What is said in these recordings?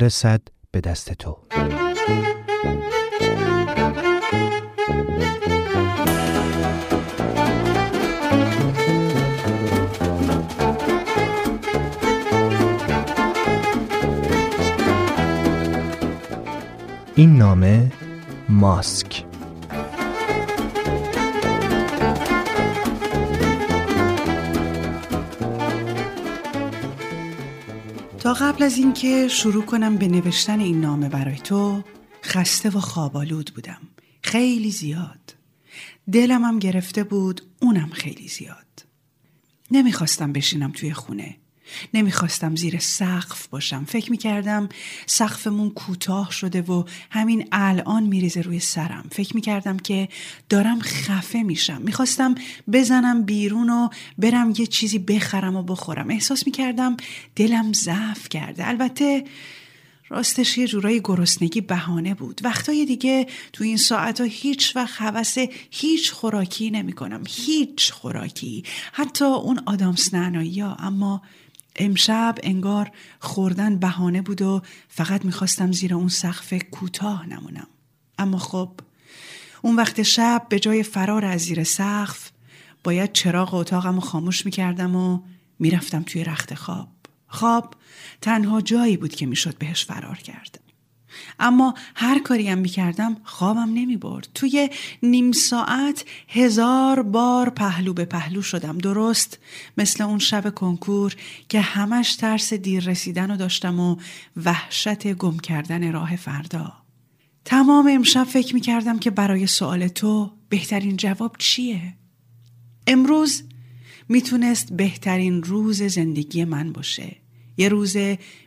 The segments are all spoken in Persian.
برسد به دست تو. این نامه ماسک. قبل از اینکه شروع کنم به نوشتن این نامه برای تو خسته و خوابالود بودم. خیلی زیاد. دلم هم گرفته بود اونم خیلی زیاد. نمی‌خواستم بشینم توی خونه. نمی‌خواستم زیر سقف باشم. فکر می‌کردم سقفمون کوتاه شده و همین الان میریزه روی سرم. فکر می‌کردم که دارم خفه میشم. می‌خواستم بزنم بیرون و برم یه چیزی بخرم و بخورم. احساس می‌کردم دلم ضعف کرده. البته راستش یه جورایی گرسنگی بهانه بود. وقتای دیگه تو این ساعت ها هیچ وقت حوث هیچ خوراکی نمی کنم هیچ خوراکی. حتی اون آدامس نعنایی ها. اما امشب انگار خوردن بهانه بود و فقط می‌خواستم زیر اون سقف کوتاه نمونم. اما خب اون وقت شب به جای فرار از زیر سقف باید چراغ اتاقم رو خاموش می‌کردم و می‌رفتم توی رخت خواب. خواب تنها جایی بود که می‌شد بهش فرار کرد. اما هر کاری هم می‌کردم خوابم نمی برد. توی نیم ساعت هزار بار پهلو به پهلو شدم درست مثل اون شب کنکور که همش ترس دیر رسیدن رو داشتم و وحشت گم کردن راه فردا تمام امشب فکر می‌کردم که برای سوال تو بهترین جواب چیه؟ امروز می‌تونست بهترین روز زندگی من باشه یه روز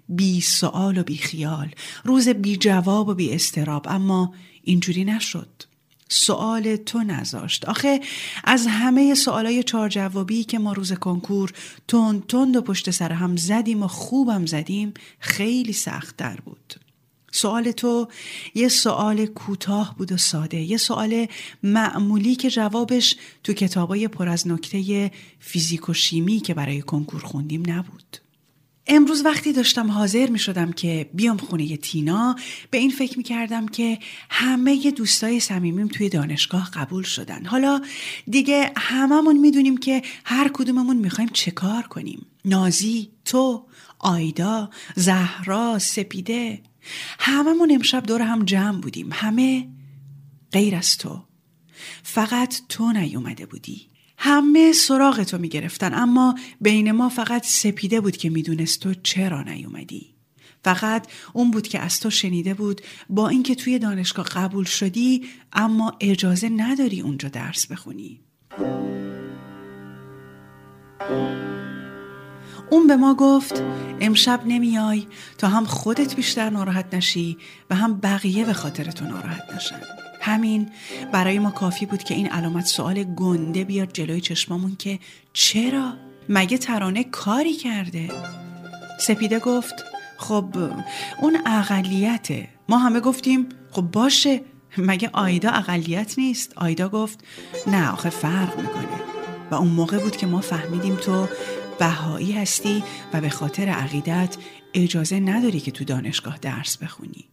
بی سوال و بی خیال روز بی جواب و بی استراب اما اینجوری نشد. سوال تو نذاشت. آخه از همه سوالای چهار جوابی که ما روز کنکور تند تند و پشت سر هم زدیم و خوبم زدیم خیلی سخت در بود. سوال تو یه سوال کوتاه بود و ساده یه سوال معمولی که جوابش تو کتابای پر از نکته فیزیک و شیمی که برای کنکور خوندیم نبود. امروز وقتی داشتم حاضر می شدم که بیام خونه تینا به این فکر می کردم که همه دوستای صمیمیم توی دانشگاه قبول شدن. حالا دیگه هممون می‌دونیم که هر کدوممون می‌خوایم چه کار کنیم. نازی تو آیدا زهرا سپیده. هممون امشب دور هم جمع بودیم. همه غیر از تو. فقط تو نیومده بودی. همه سراغ تو می‌گرفتن اما بین ما فقط سپیده بود که می‌دونست تو چرا نیومدی. فقط اون بود که از تو شنیده بود با اینکه توی دانشگاه قبول شدی اما اجازه نداری اونجا درس بخونی. اون به ما گفت امشب نمیای تا هم خودت بیشتر ناراحت نشی و هم بقیه به خاطر تو ناراحت نشن. همین برای ما کافی بود که این علامت سوال گنده بیاد جلوی چشمامون که چرا؟ مگه ترانه کاری کرده؟ سپیده گفت خب اون اقلیته. ما همه گفتیم خب باشه. مگه آیدا اقلیت نیست؟ آیدا گفت نه آخه فرق می‌کنه. و اون موقع بود که ما فهمیدیم تو بهایی هستی و به خاطر عقیدت اجازه نداری که تو دانشگاه درس بخونی.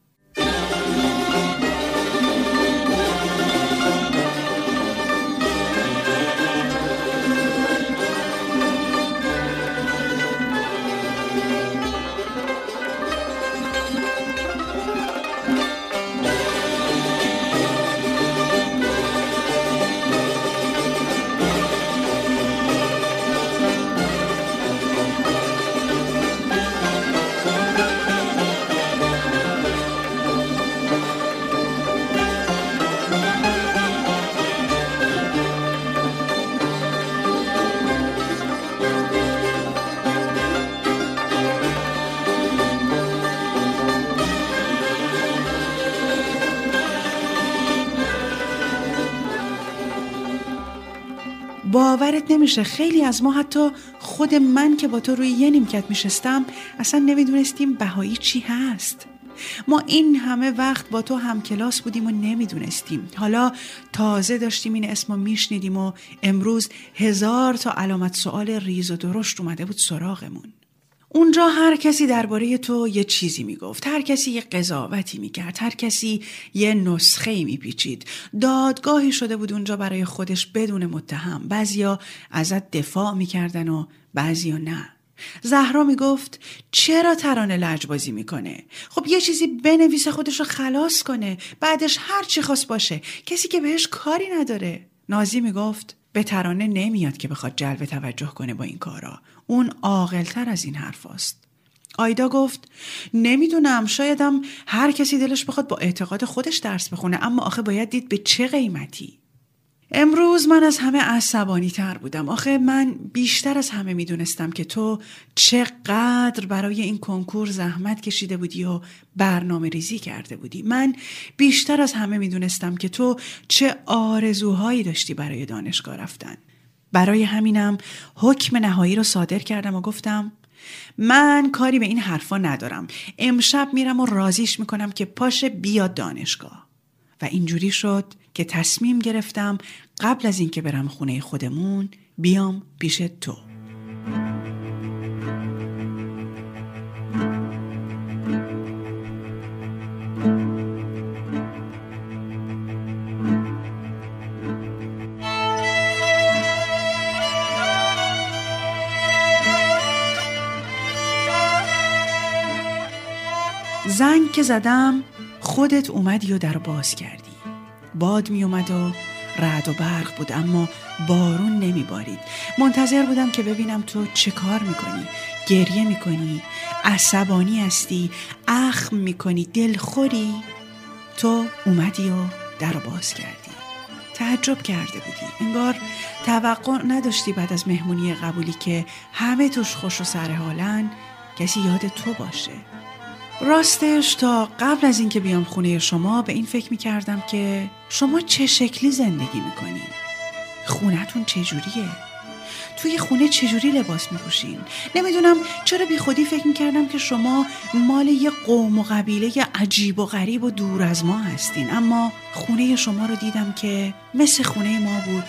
نمیشه خیلی از ما حتی خود من که با تو روی یه نیمکت میشستم اصلا نمی‌دونستیم بهایی چی هست. ما این همه وقت با تو هم کلاس بودیم و نمی‌دونستیم. حالا تازه داشتیم این اسم میشنیدیم و امروز هزار تا علامت سوال ریز و درشت اومده بود سراغمون. اونجا هر کسی درباره تو یه چیزی می‌گفت هر کسی یه قضاوتی می‌کرد هر کسی یه نسخه میپیچید. دادگاهی شده بود اونجا برای خودش بدون متهم. بعضیا ازت دفاع می‌کردن و بعضیا نه. زهرا می‌گفت چرا ترانه لجبازی می‌کنه؟ خب یه چیزی بنویسه خودش رو خلاص کنه. بعدش هر چی خواست باشه. کسی که بهش کاری نداره. نازی می‌گفت به ترانه نمیاد که بخواد جلب توجه کنه با این کارا. اون عاقلتر از این حرف است. آیدا گفت نمی‌دونم شایدم هر کسی دلش بخواد با اعتقاد خودش درس بخونه اما آخه باید دید به چه قیمتی. امروز من از همه عصبانی تر بودم. آخه من بیشتر از همه می‌دونستم که تو چقدر برای این کنکور زحمت کشیده بودی و برنامه ریزی کرده بودی. من بیشتر از همه می‌دونستم که تو چه آرزوهایی داشتی برای دانشگاه رفتن. برای همینم حکم نهایی رو صادر کردم و گفتم من کاری به این حرفا ندارم. امشب میرم و رازیش می‌کنم که پاشه بیاد دانشگاه. و اینجوری شد که تصمیم گرفتم قبل از اینکه برم خونه خودمون بیام پیش تو. زنگ که زدم خودت اومدی و در باز کردی. باد می اومد و رعد و برق بود اما بارون نمی بارید منتظر بودم که ببینم تو چه کار می‌کنی. گریه می‌کنی عصبانی هستی اخم می‌کنی دلخوری. تو اومدی و در باز کردی. تعجب کرده بودی. انگار توقع نداشتی بعد از مهمونی قبولی که همه توش خوش و سر حالن کسی یاد تو باشه. راستش تا قبل از اینکه بیام خونه شما به این فکر می‌کردم که شما چه شکلی زندگی می‌کنین؟ خونتون چجوریه توی خونه چجوری لباس میپوشین؟ نمی‌دونم چرا بی خودی فکر می‌کردم که شما مال یه قوم و قبیله عجیب و غریب و دور از ما هستین. اما خونه شما رو دیدم که مثل خونه ما بود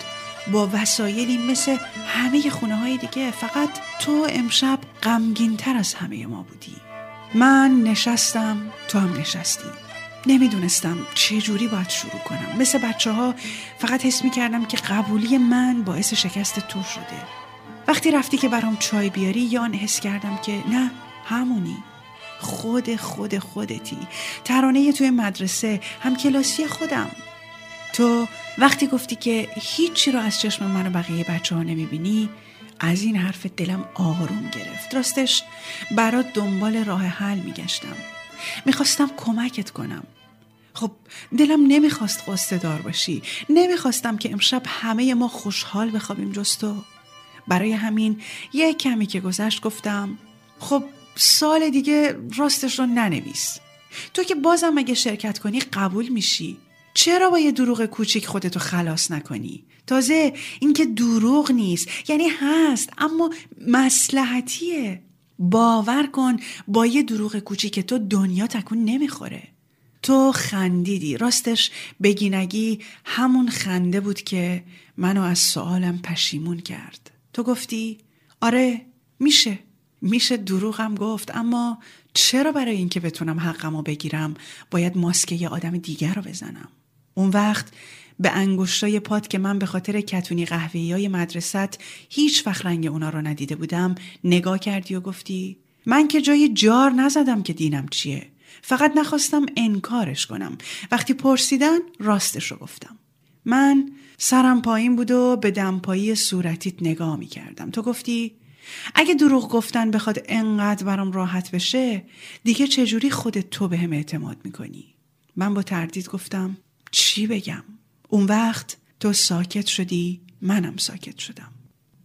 با وسایلی مثل همه خونه های دیگه. فقط تو امشب غمگینتر از همه ما بودی. من نشستم تو هم نشستی. نمی‌دونستم چه جوری باید شروع کنم. مثل بچه ها فقط حس می کردم که قبولی من باعث شکست تو شده. وقتی رفتی که برام چای بیاری یا حس کردم که نه همونی. خود خود خودتی. ترانه توی مدرسه هم کلاسی خودم. تو وقتی گفتی که هیچی رو از چشم من و بقیه بچه ها نمی‌بینی از این حرف دلم آروم گرفت. راستش برات دنبال راه حل میگشتم. می‌خواستم کمکت کنم. خب دلم نمی‌خواست قصه دار باشی. نمی‌خواستم که امشب همه ما خوشحال بخوابیم جز تو. برای همین یه کمی که گذشت گفتم خب سال دیگه راستش رو ننویس. تو که بازم اگه شرکت کنی قبول میشی. چرا با یه دروغ کوچیک خودتو خلاص نکنی؟ تازه اینکه دروغ نیست یعنی هست اما مسلحتیه. باور کن با یه دروغ کوچیک تو دنیا تکون نمی‌خوره. تو خندیدی. راستش بگینگی همون خنده بود که منو از سوالم پشیمون کرد. تو گفتی آره میشه. میشه دروغم گفت اما چرا برای اینکه بتونم حقمو بگیرم باید ماسکه یه آدم دیگر رو بزنم؟ اون وقت به انگشتای پات که من به خاطر کتونی قهوه‌ای های مدرست هیچ وقت رنگ اونا رو ندیده بودم نگاه کردی و گفتی من که جای جار نزدم که دینم چیه. فقط نخواستم انکارش کنم. وقتی پرسیدن راستش رو گفتم. من سرم پایین بود و به دمپایی صورتیت نگاه می کردم تو گفتی اگه دروغ گفتن بخواد انقدر برام راحت بشه دیگه چجوری خودت تو به هم اعتماد می‌کنی؟ من با تردید گفتم چی بگم؟ اون وقت تو ساکت شدی منم ساکت شدم.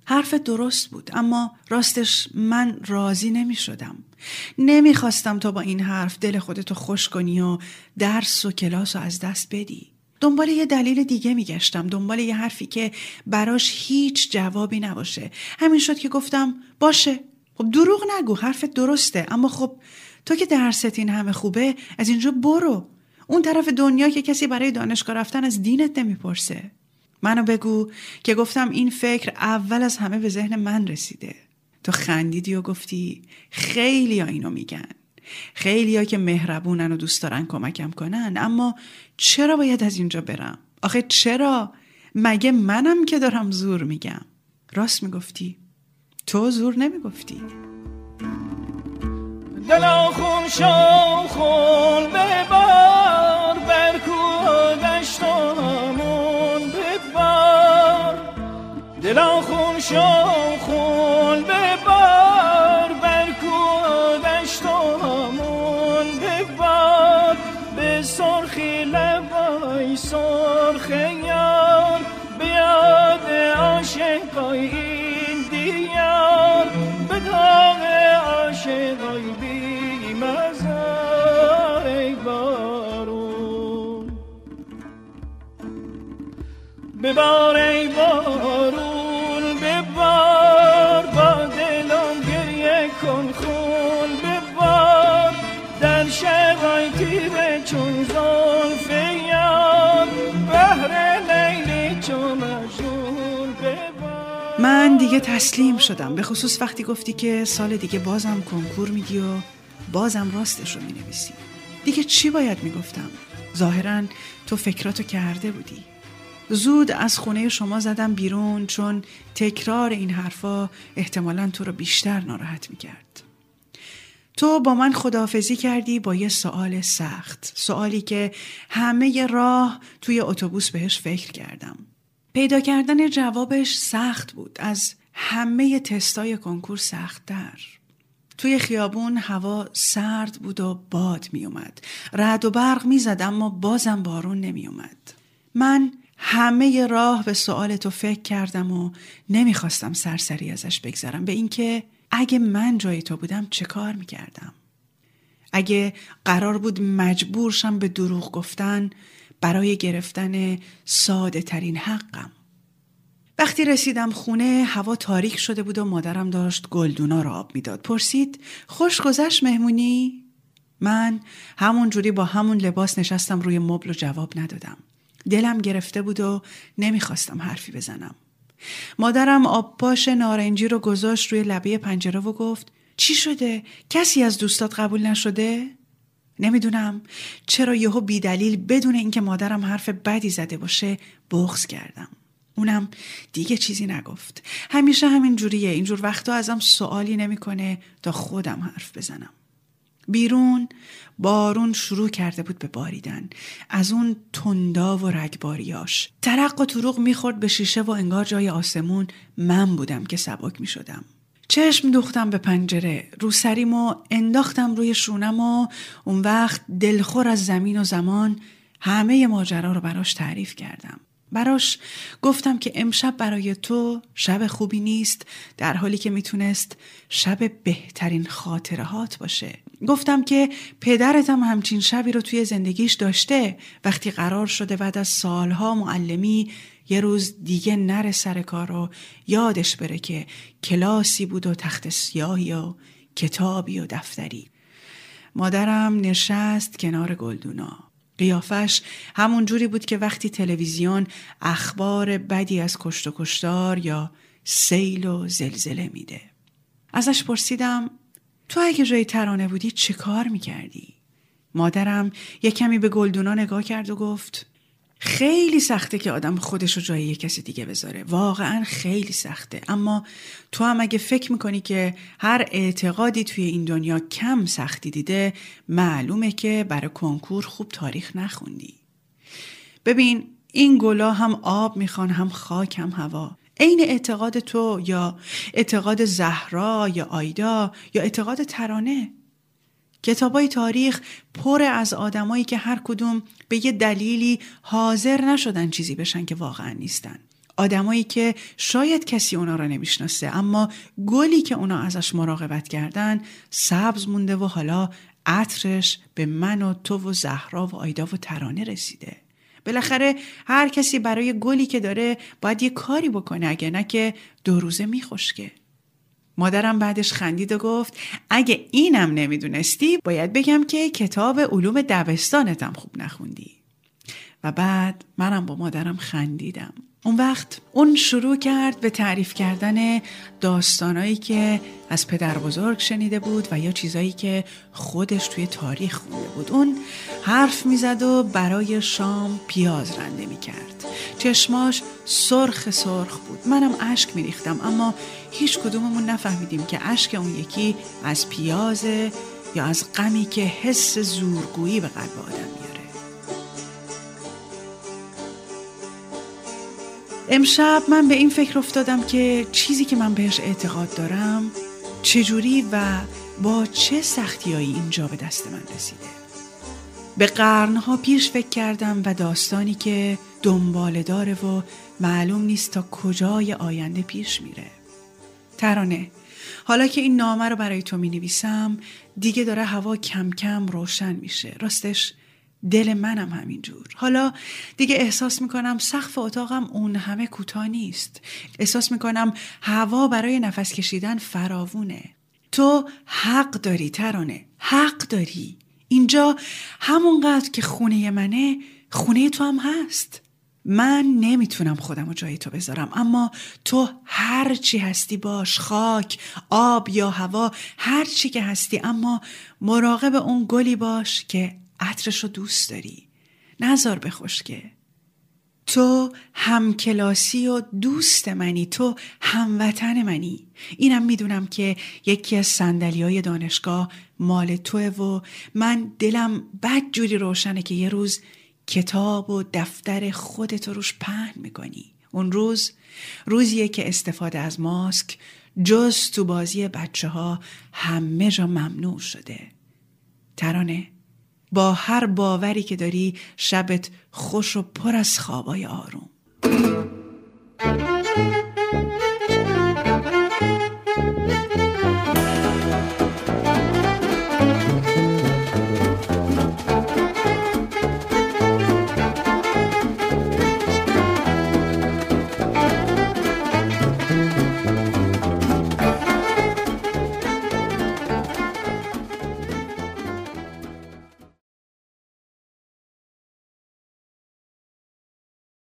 حرف درست بود اما راستش من راضی نمی شدم نمی خواستم تو با این حرف دل خودتو خوش کنی و درس و کلاس و از دست بدی. دنبال یه دلیل دیگه میگشتم دنبال یه حرفی که براش هیچ جوابی نباشه. همین شد که گفتم باشه. خب دروغ نگو حرفت درسته است خب تو که درست این همه خوبه از اینجا برو. اون طرف دنیا که کسی برای دانشگاه رفتن از دینت نمی‌پرسه منو بگو که گفتم این فکر اول از همه به ذهن من رسیده تو خندیدی و گفتی خیلی ها اینو میگن خیلی ها که مهربونن و دوست دارن کمکم کنن اما چرا باید از اینجا برم؟ آخه چرا؟ مگه منم که دارم زور میگم راست می‌گفتی؟ تو زور نمی‌گفتی دلا خون شو ببار ای بارون ببار با دلم گریه کن خون ببار در شبای تیره چون زلف یار بهر لیلی چون مجنون ببار. من دیگه تسلیم شدم به خصوص وقتی گفتی که سال دیگه بازم کنکور میدی و بازم راستش رو می‌نویسی. دیگه چی باید می‌گفتم؟ ظاهرا تو فکراتو کرده بودی. زود از خونه شما زدم بیرون چون تکرار این حرفا احتمالا تو رو بیشتر ناراحت می‌کرد. تو با من خداحافظی کردی با یه سوال سخت سوالی که همه راه توی اتوبوس بهش فکر کردم پیدا کردن جوابش سخت بود از همه تستای کنکور سختتر توی خیابون هوا سرد بود و باد می اومد. رد و برق می زد اما بازم بارون نمی اومد. من همه راه به سوال تو فکر کردم و نمی‌خواستم سرسری ازش بگذرم به اینکه اگه من جای تو بودم چه کار می‌کردم؟ اگه قرار بود مجبورشم به دروغ گفتن برای گرفتن ساده ترین حقم. وقتی رسیدم خونه هوا تاریک شده بود و مادرم داشت گلدونا را آب می‌داد. پرسید خوش گذشت مهمونی؟ من همون جوری با همون لباس نشستم روی مبل و جواب ندادم. دلم گرفته بود و نمی‌خواستم حرفی بزنم. مادرم آب پاش نارنجی رو گذاشت روی لبه پنجره و گفت چی شده؟ کسی از دوستات قبول نشده؟ نمی‌دونم چرا یهو بیدلیل بدون اینکه مادرم حرف بدی زده باشه بغض کردم. اونم دیگه چیزی نگفت. همیشه همین جوریه. اینجور وقتا ازم سوالی نمی‌کنه تا خودم حرف بزنم. بیرون بارون شروع کرده بود به باریدن. از اون تندا و رگباریاش. ترق و طروق می‌خورد به شیشه و انگار جای آسمون من بودم که سبک می‌شدم. چشم دوختم به پنجره. رو سریم و انداختم روی شونم و اون وقت دلخور از زمین و زمان همه ماجرا رو براش تعریف کردم. براش گفتم که امشب برای تو شب خوبی نیست در حالی که می‌تونست شب بهترین خاطرهات باشه. گفتم که پدرتم همچین شبی رو توی زندگیش داشته وقتی قرار شده بعد از سالها معلمی یه روز دیگه نره سر کار و یادش بره که کلاسی بود و تخت سیاهی و کتابی و دفتری مادرم نشست کنار گلدونا قیافش همون جوری بود که وقتی تلویزیون اخبار بدی از کشت و کشتار یا سیل و زلزله میده. ازش پرسیدم تو اگه جای ترانه بودی چه کار می‌کردی؟ مادرم یه کمی به گلدونا نگاه کرد و گفت خیلی سخته که آدم خودش رو جای یه کسی دیگه بذاره. واقعا خیلی سخته. اما تو هم اگه فکر می‌کنی که هر اعتقادی توی این دنیا کم سختی دیده معلومه که برای کنکور خوب تاریخ نخوندی. ببین این گلا هم آب می‌خوان هم خاک هم هوا. عین اعتقاد تو یا اعتقاد زهرا یا آیدا یا اعتقاد ترانه کتابای تاریخ پر از آدمایی که هر کدوم به یه دلیلی حاضر نشدن چیزی بشن که واقعا نیستن. آدمایی که شاید کسی اونا را نمی‌شناسه اما گلی که اونا ازش مراقبت کردن سبز مونده و حالا عطرش به من و تو و زهرا و آیدا و ترانه رسیده. بالاخره هر کسی برای گلی که داره باید یه کاری بکنه اگه نه که دو روزه میخوشگه. مادرم بعدش خندید و گفت اگه اینم نمی‌دونستی باید بگم که کتاب علوم دبستانتم خوب نخوندی و بعد منم با مادرم خندیدم اون وقت اون شروع کرد به تعریف کردن داستانایی که از پدر بزرگ شنیده بود و یا چیزایی که خودش توی تاریخ خونده بود. اون حرف می‌زد و برای شام پیاز رنده می‌کرد. چشماش سرخ سرخ بود. منم اشک میریختم اما هیچ کدوممون نفهمیدیم که اشک اون یکی از پیازه یا از غمی که حس زورگویی به قلب آدم میاره امشب من به این فکر افتادم که چیزی که من بهش اعتقاد دارم چجوری و با چه سختیایی اینجا به دست من رسیده. به قرنها پیش فکر کردم و داستانی که دنباله داره و معلوم نیست تا کجای آینده پیش میره. ترانه حالا که این نامه رو برای تو می نویسم دیگه داره هوا کم کم روشن میشه. راستش دل منم همینجور. حالا دیگه احساس می‌کنم سقف اتاقم اون همه کوتاه نیست. احساس می‌کنم هوا برای نفس کشیدن فراوونه. تو حق داری ترانه حق داری. اینجا همونقدر که خونه منه خونه تو هم هست. من نمی‌تونم خودم رو جای تو بذارم اما تو هر چی هستی باش خاک آب یا هوا هر چی که هستی اما مراقب اون گلی باش که عطرش رو دوست داری. نزار بخشکه تو همکلاسی و دوست منی تو هموطن منی. اینم می‌دونم که یکی از سندلی های دانشگاه مال توه و من دلم بد جوری روشنه که یه روز کتاب و دفتر خودت روش پهن می‌کنی. اون روز روزیه که استفاده از ماسک جز تو بازی بچه ها همه جا ممنوع شده. ترانه؟ با هر باوری که داری شبت خوش و پر از خوابای آروم.